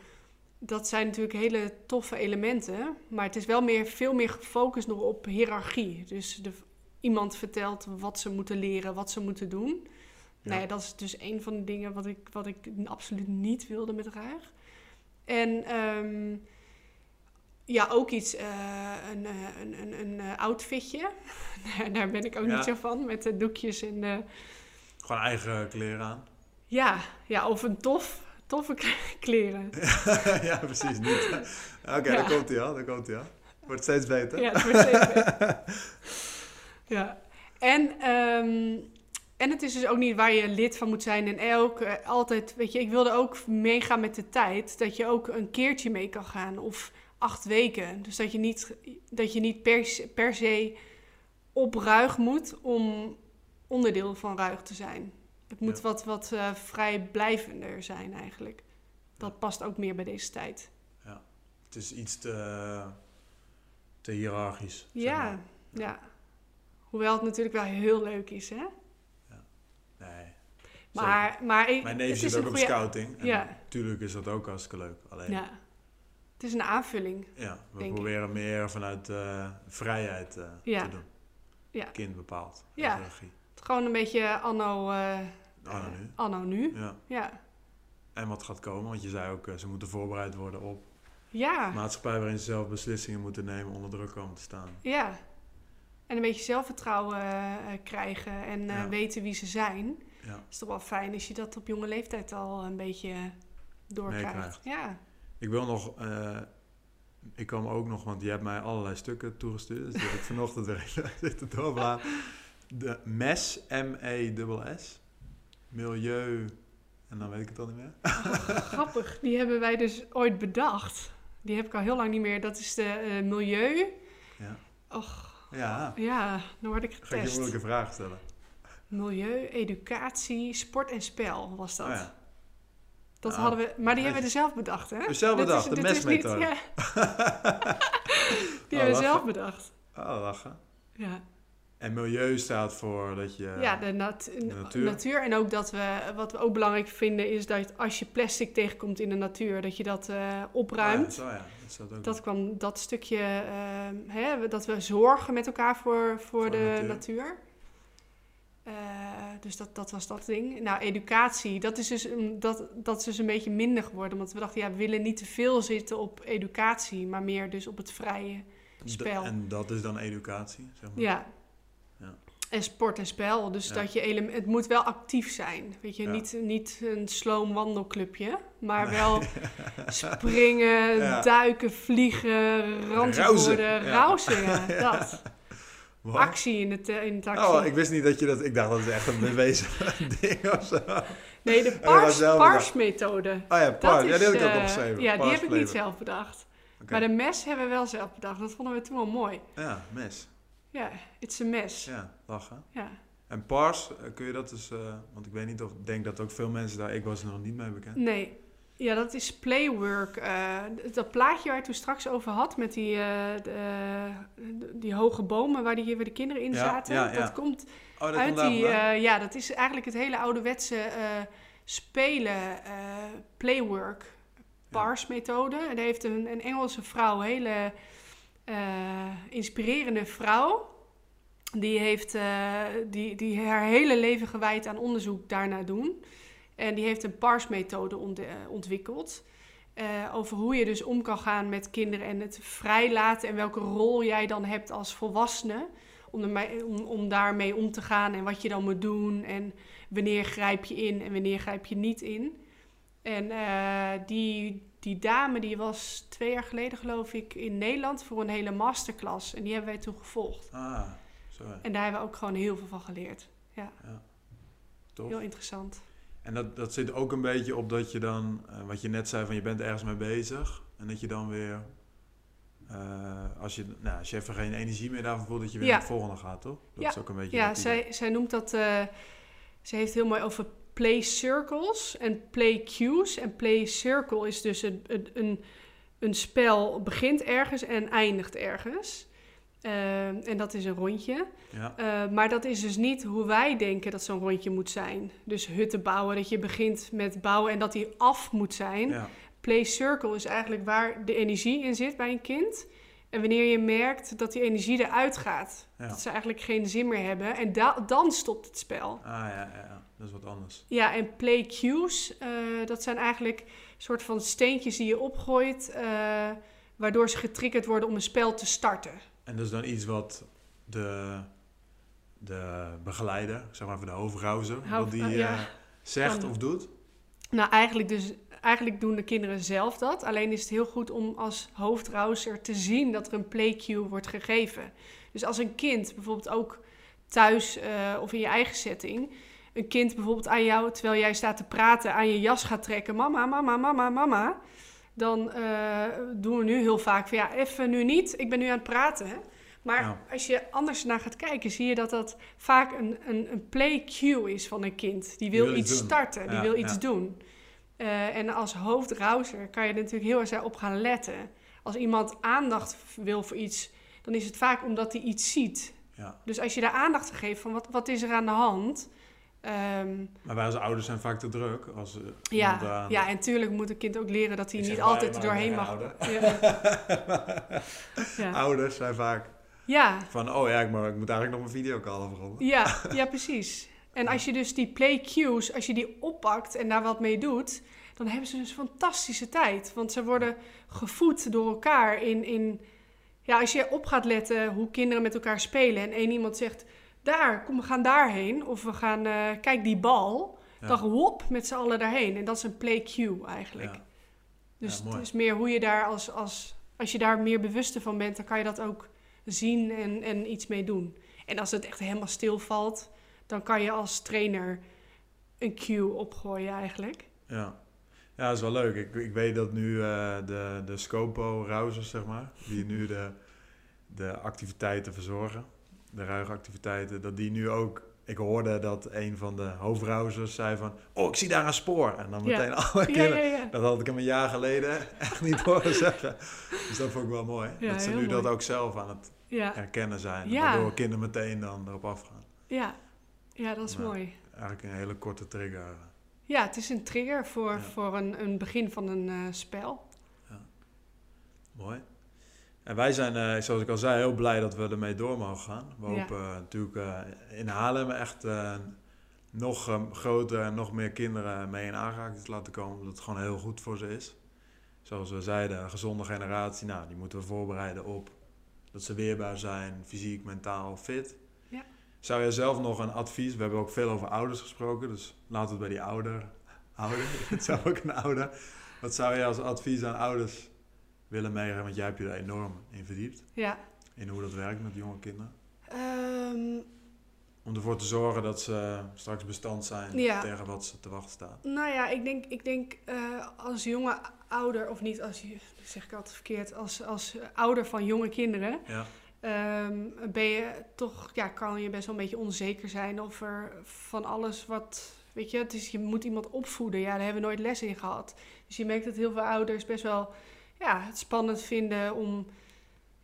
dat zijn natuurlijk hele toffe elementen. Maar het is wel meer, veel meer gefocust nog op hiërarchie. Dus de, iemand vertelt wat ze moeten leren, wat ze moeten doen. Ja. Nou ja, dat is dus een van de dingen wat ik, wat ik absoluut niet wilde met Ruig. En ehm, ja, ook iets, eh, een, eh, een, een, een eh, outfitje. Daar ben ik ook Ja. niet zo van, met de doekjes en de... gewoon eigen kleren aan. Ja, ja of een tof, toffe kleren. ja, precies. Niet. Oké, Ja. daar komt hij al, daar komt hij al. Wordt steeds beter. Ja, het wordt steeds beter. Ja. En, ehm, en het is dus ook niet waar je lid van moet zijn. En ook eh, altijd, weet je, ik wilde ook meegaan met de tijd. Dat je ook een keertje mee kan gaan. Of acht weken. Dus dat je niet, dat je niet per, se- per se op ruig moet om onderdeel van ruig te zijn. Het moet Ja. wat, wat eh, vrijblijvender zijn eigenlijk. Dat past ook meer bij deze tijd. Het is iets te, te hiërarchisch. zeg Ja, maar. ja. Hoewel het natuurlijk wel heel leuk is, hè? Nee. Maar, maar ik, Mijn neef het zit is ook een op scouting. En Ja. Natuurlijk is dat ook hartstikke leuk. Alleen, ja, Ja. Het is een aanvulling. we denk ik. proberen meer vanuit eh, vrijheid eh, Ja. te doen. Ja. Kind bepaald. Ja. Hiërarchie. Gewoon een beetje anno, Anno nu. anno nu. Ja. Ja. En wat gaat komen, want je zei ook, eh, ze moeten voorbereid worden op Ja. maatschappij waarin ze zelf beslissingen moeten nemen, onder druk komen te staan. ja. En een beetje zelfvertrouwen eh, krijgen en eh, Ja. weten wie ze zijn. Ja. is toch wel fijn als je dat op jonge leeftijd al een beetje doorkrijgt. Ja. Ik wil nog, ik kwam ook nog, want je hebt mij allerlei stukken toegestuurd, dus ik vanochtend weer even zitten doorbladeren. De MES, M-E-S-S, Milieu, en dan weet ik het al niet meer. Grappig. Die hebben wij dus ooit bedacht. Die heb ik al heel lang niet meer. Dat is de eh, milieu. Ja. Och, Ja, Ja, dan word ik ga ik je getest. moeilijke vragen stellen. Milieu, educatie, sport en spel was dat. Oh ja. Dat Ah, hadden we, maar die hebben we zelf bedacht, hè? je zelf bedacht, de dit is niet- mesmethode. ja. die Oh, hebben we zelf bedacht. Oh, lachen. Ja, En milieu staat voor dat je... ja de, nat- natuur. natuur. En ook dat we, wat we ook belangrijk vinden, is dat als je plastic tegenkomt in de natuur, dat je dat eh, opruimt. Oh ja, dat staat ook. Dat kwam dat stukje, ehm, hè, dat we zorgen met elkaar voor, voor, Voor de natuur. natuur. Eh, dus dat, dat was dat ding. Nou, educatie, dat is, dus een, dat, dat is dus een beetje minder geworden. Want we dachten, ja, we willen niet te veel zitten op educatie, maar meer dus op het vrije spel. En dat is dan educatie, zeg maar. Ja. En sport en spel. Dus Ja. dat je ele- het moet wel actief zijn. Weet je, Ja. niet, niet een sloom wandelclubje, maar Nee. wel springen, Ja. duiken, vliegen, Rauzen. worden, rauzen, dat. Actie in het, eh, in het actie. Oh, ik wist niet dat je dat... Ik dacht dat het echt een bewezen ding of zo. Oh Nee, de dat pars, zelf pars-methode. ja, Dat paard. Ja, is, die heb ik ook eh, opgeschreven. Ja, die heb ik niet zelf bedacht. Oké. Maar de mes hebben we wel zelf bedacht. Dat vonden we toen wel mooi. Ja, mes. Ja, it's a mes. Ja, lachen. Ja. En pars, eh, kun je dat dus... want ik weet niet of... Ik denk dat ook veel mensen daar... Ik was er nog niet mee bekend. Nee. Ja, dat is playwork. eh, dat plaatje waar je toen straks over had met die, de, die hoge bomen waar, die, waar de kinderen in zaten. ja, ja. Dat komt Oh, dat uit komt die... eh, ja, dat is eigenlijk het hele ouderwetse spelen, playwork, pars-methode. En daar heeft een, een Engelse vrouw, een hele inspirerende vrouw... Die heeft eh, die, die haar hele leven gewijd aan onderzoek daarna doen. En die heeft een PARS-methode eh, ontwikkeld. eh, over hoe je dus om kan gaan met kinderen en het vrijlaten. En welke rol jij dan hebt als volwassene. Om, ermee, om, om daarmee om te gaan en wat je dan moet doen. En wanneer grijp je in en wanneer grijp je niet in. En die, die dame die was twee jaar geleden geloof ik in Nederland voor een hele masterclass. En die hebben wij toen gevolgd. Ah, ja. En daar hebben we ook gewoon heel veel van geleerd. Tof. Heel interessant. En dat, dat zit ook een beetje op dat je dan, eh, wat je net zei, van je bent ergens mee bezig. En dat je dan weer, eh, als, je, nou, als je even geen energie meer daarvan voelt, dat je weer Ja. naar het volgende gaat, toch? Dat Ja. is ook een beetje Ja, zij, zij noemt dat. eh ze heeft heel mooi over play circles en play cues. En play circle is dus een, een, een, een spel begint ergens en eindigt ergens. Eh, en dat is een rondje. Ja, Eh, maar dat is dus niet hoe wij denken dat zo'n rondje moet zijn. Dus hutten bouwen, dat je begint met bouwen en dat die af moet zijn. ja, Play circle is eigenlijk waar de energie in zit bij een kind. En wanneer je merkt dat die energie eruit gaat, ja. dat ze eigenlijk geen zin meer hebben, en da- dan stopt het spel. Ah, ja, ja, ja, dat is wat anders. Ja, en play cues, eh, dat zijn eigenlijk soort van steentjes die je opgooit, eh, waardoor ze getriggerd worden om een spel te starten. En dat is dan iets wat de, de begeleider, zeg maar voor de hoofdrouzer, Hou- wat die eh, ja. eh, zegt of doet. Nou, eigenlijk, dus, eigenlijk doen de kinderen zelf dat. Alleen is het heel goed om als hoofdrouser te zien dat er een play cue wordt gegeven. Dus als een kind bijvoorbeeld ook thuis eh, of in je eigen setting... een kind bijvoorbeeld aan jou, terwijl jij staat te praten, aan je jas gaat trekken... mama, mama, mama, mama... dan eh, doen we nu heel vaak van ja, even nu niet, ik ben nu aan het praten. Hè? Maar Ja. als je anders naar gaat kijken, zie je dat dat vaak een, een, een play cue is van een kind. Die wil, wil iets doen. starten, die Ja, wil iets ja. doen. Eh, en als hoofdrouser kan je er natuurlijk heel erg op gaan letten. Als iemand aandacht wil voor iets, dan is het vaak omdat hij iets ziet. Ja. Dus als je daar aandacht aan geeft van wat, wat is er aan de hand... ehm, Maar wij als ouders zijn vaak te druk. Als, ja, ja, en tuurlijk moet een kind ook leren dat hij niet altijd er doorheen mag. Ja. Ja. Ouders zijn vaak Ja, van, oh ja, ik, maar, ik moet eigenlijk nog mijn videocall afronden. ja, ja, precies. En als je dus die play cues, als je die oppakt en daar wat mee doet, dan hebben ze dus een fantastische tijd. Want ze worden gevoed door elkaar in, in... Ja, als je op gaat letten hoe kinderen met elkaar spelen en één iemand zegt... Daar, kom, we gaan daarheen. Of we gaan, eh, kijk die bal. Ja. Dan hop, met z'n allen daarheen. En dat is een play cue eigenlijk. Ja. Dus het is meer hoe je daar als, als... Als je daar meer bewust van bent, dan kan je dat ook zien en, en iets mee doen. En als het echt helemaal stilvalt, dan kan je als trainer een cue opgooien eigenlijk. Ja. ja, dat is wel leuk. Ik, ik weet dat nu eh, de, de Scopo-rousers, zeg maar, die nu de, de activiteiten verzorgen. De ruigactiviteiten, dat die nu ook... Ik hoorde dat een van de hoofdrouzers zei van... Oh, ik zie daar een spoor. En dan Ja. meteen alle kinderen... ja. Dat had ik hem een jaar geleden echt niet horen zeggen. Dus dat vond ik wel mooi. Dat ze nu dat ook zelf aan het herkennen zijn. Waardoor kinderen meteen dan erop afgaan. ja. ja dat is mooi. Eigenlijk een hele korte trigger. Ja, het is een trigger voor, voor een, een begin van een eh, spel. Mooi. En wij zijn, eh, zoals ik al zei, heel blij dat we ermee door mogen gaan. We Ja. hopen eh, natuurlijk eh, in Haarlem echt nog groter en nog meer kinderen mee in aanraking te laten komen. Omdat het gewoon heel goed voor ze is. Zoals we zeiden, een gezonde generatie, nou, die moeten we voorbereiden op dat ze weerbaar zijn, fysiek, mentaal, fit. Ja. Zou je zelf nog een advies, we hebben ook veel over ouders gesproken, dus laten we het bij die ouder houden. Ben zelf ook een ouder. Wat zou je als advies aan ouders willen meegeven? Want jij hebt je er enorm in verdiept, Ja. in hoe dat werkt met jonge kinderen. Ehm, Om ervoor te zorgen dat ze straks bestand zijn Ja. tegen wat ze te wachten staat. nou ja, ik denk, ik denk eh, als jonge ouder, of niet als, zeg ik altijd verkeerd, als, als ouder van jonge kinderen, Ja, ehm, ben je toch, ja, kan je best wel een beetje onzeker zijn over van alles wat, weet je, het is, je moet iemand opvoeden. Ja, daar hebben we nooit les in gehad. Dus je merkt dat heel veel ouders best wel, ja, het spannend vinden om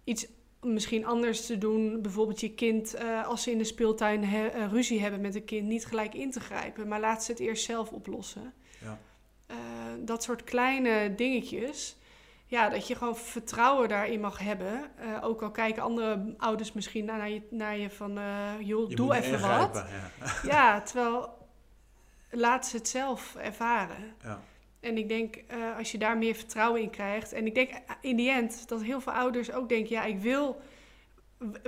iets misschien anders te doen. Bijvoorbeeld je kind, eh, als ze in de speeltuin he- eh, ruzie hebben met een kind, niet gelijk in te grijpen, maar laat ze het eerst zelf oplossen. ja, Eh, dat soort kleine dingetjes. Ja, dat je gewoon vertrouwen daarin mag hebben. Ook al kijken andere ouders misschien naar je, naar je van... joh, Je doe even wat. Ja. Ja, terwijl... Laat ze het zelf ervaren. Ja. En ik denk, eh, als je daar meer vertrouwen in krijgt... En ik denk eh, in die end dat heel veel ouders ook denken... Ja, ik wil...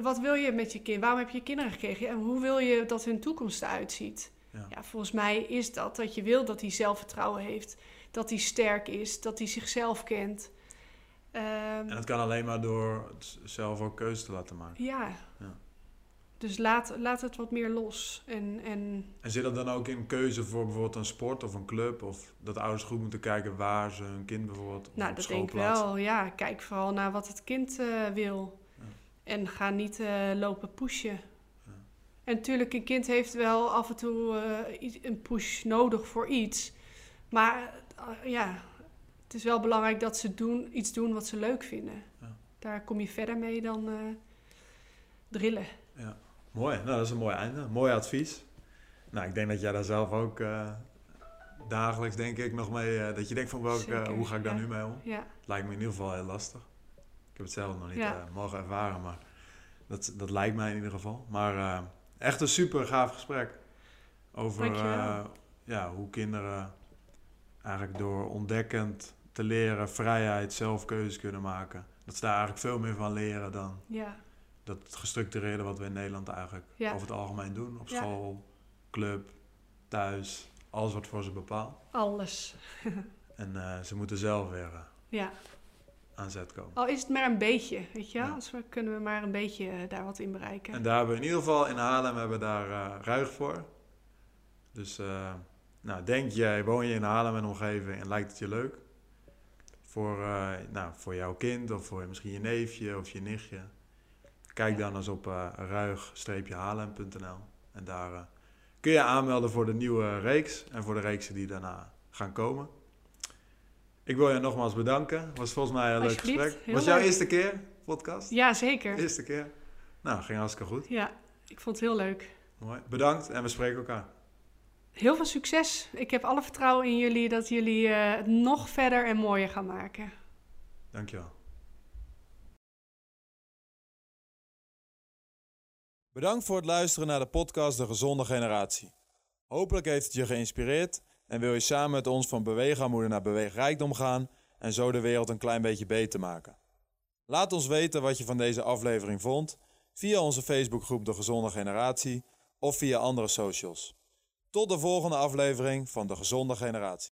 Wat wil je met je kind? Waarom heb je kinderen gekregen? En hoe wil je dat hun toekomst eruit ziet? Ja. Ja, volgens mij is dat dat je wil dat hij zelfvertrouwen heeft. Dat hij sterk is. Dat hij zichzelf kent. Ehm, En dat kan alleen maar door zelf ook keuze te laten maken. ja. Ja. Dus laat, laat het wat meer los. En, en En zit dat dan ook in keuze voor bijvoorbeeld een sport of een club? Of dat ouders goed moeten kijken waar ze hun kind bijvoorbeeld nou, op dat denk ik wel. Ja, kijk vooral naar wat het kind eh, wil. Ja. En ga niet eh, lopen pushen. Ja. En natuurlijk, een kind heeft wel af en toe eh, een push nodig voor iets. Maar ja, het is wel belangrijk dat ze doen, iets doen wat ze leuk vinden. Ja. Daar kom je verder mee dan drillen. Mooi, nou dat is een mooi einde. Mooi advies. Nou, ik denk dat jij daar zelf ook eh, dagelijks, denk ik, nog mee... eh, dat je denkt van, welke, hoe ga ik daar ja. nu mee om? Ja, Het lijkt me in ieder geval heel lastig. Ik heb het zelf nog niet Ja. eh, mogen ervaren, maar dat, dat lijkt mij in ieder geval. Maar echt een super gaaf gesprek. Over ja, hoe kinderen eigenlijk door ontdekkend te leren vrijheid, zelf keuzes kunnen maken. Dat ze daar eigenlijk veel meer van leren dan ja, dat gestructureerde wat we in Nederland eigenlijk Ja. over het algemeen doen. Op school, club, thuis, alles wordt voor ze bepaald. alles. En eh, ze moeten zelf weer eh, Ja, aan zet komen. al is het maar een beetje, weet je wel? Ja. Als we kunnen we maar een beetje eh, daar wat in bereiken. En daar hebben we in ieder geval in Haarlem hebben we daar ruig voor. Dus nou, denk jij, woon je in Haarlem en omgeving en lijkt het je leuk? Voor, nou, voor jouw kind of voor misschien je neefje of je nichtje. Kijk dan eens op eh ruig-haarlem.nl en daar eh, kun je aanmelden voor de nieuwe reeks en voor de reeksen die daarna gaan komen. Ik wil je nogmaals bedanken. Het was volgens mij een leuk gesprek. Was jouw leuk. eerste keer podcast? Ja, zeker. Eerste keer? Nou, ging hartstikke goed. Ja, ik vond het heel leuk. Mooi. Bedankt en we spreken elkaar. Heel veel succes. Ik heb alle vertrouwen in jullie dat jullie eh, het nog verder en mooier gaan maken. Dankjewel. Bedankt voor het luisteren naar de podcast De Gezonde Generatie. Hopelijk heeft het je geïnspireerd en wil je samen met ons van beweegarmoede naar beweegrijkdom gaan en zo de wereld een klein beetje beter maken. Laat ons weten wat je van deze aflevering vond via onze Facebookgroep De Gezonde Generatie of via andere socials. Tot de volgende aflevering van De Gezonde Generatie.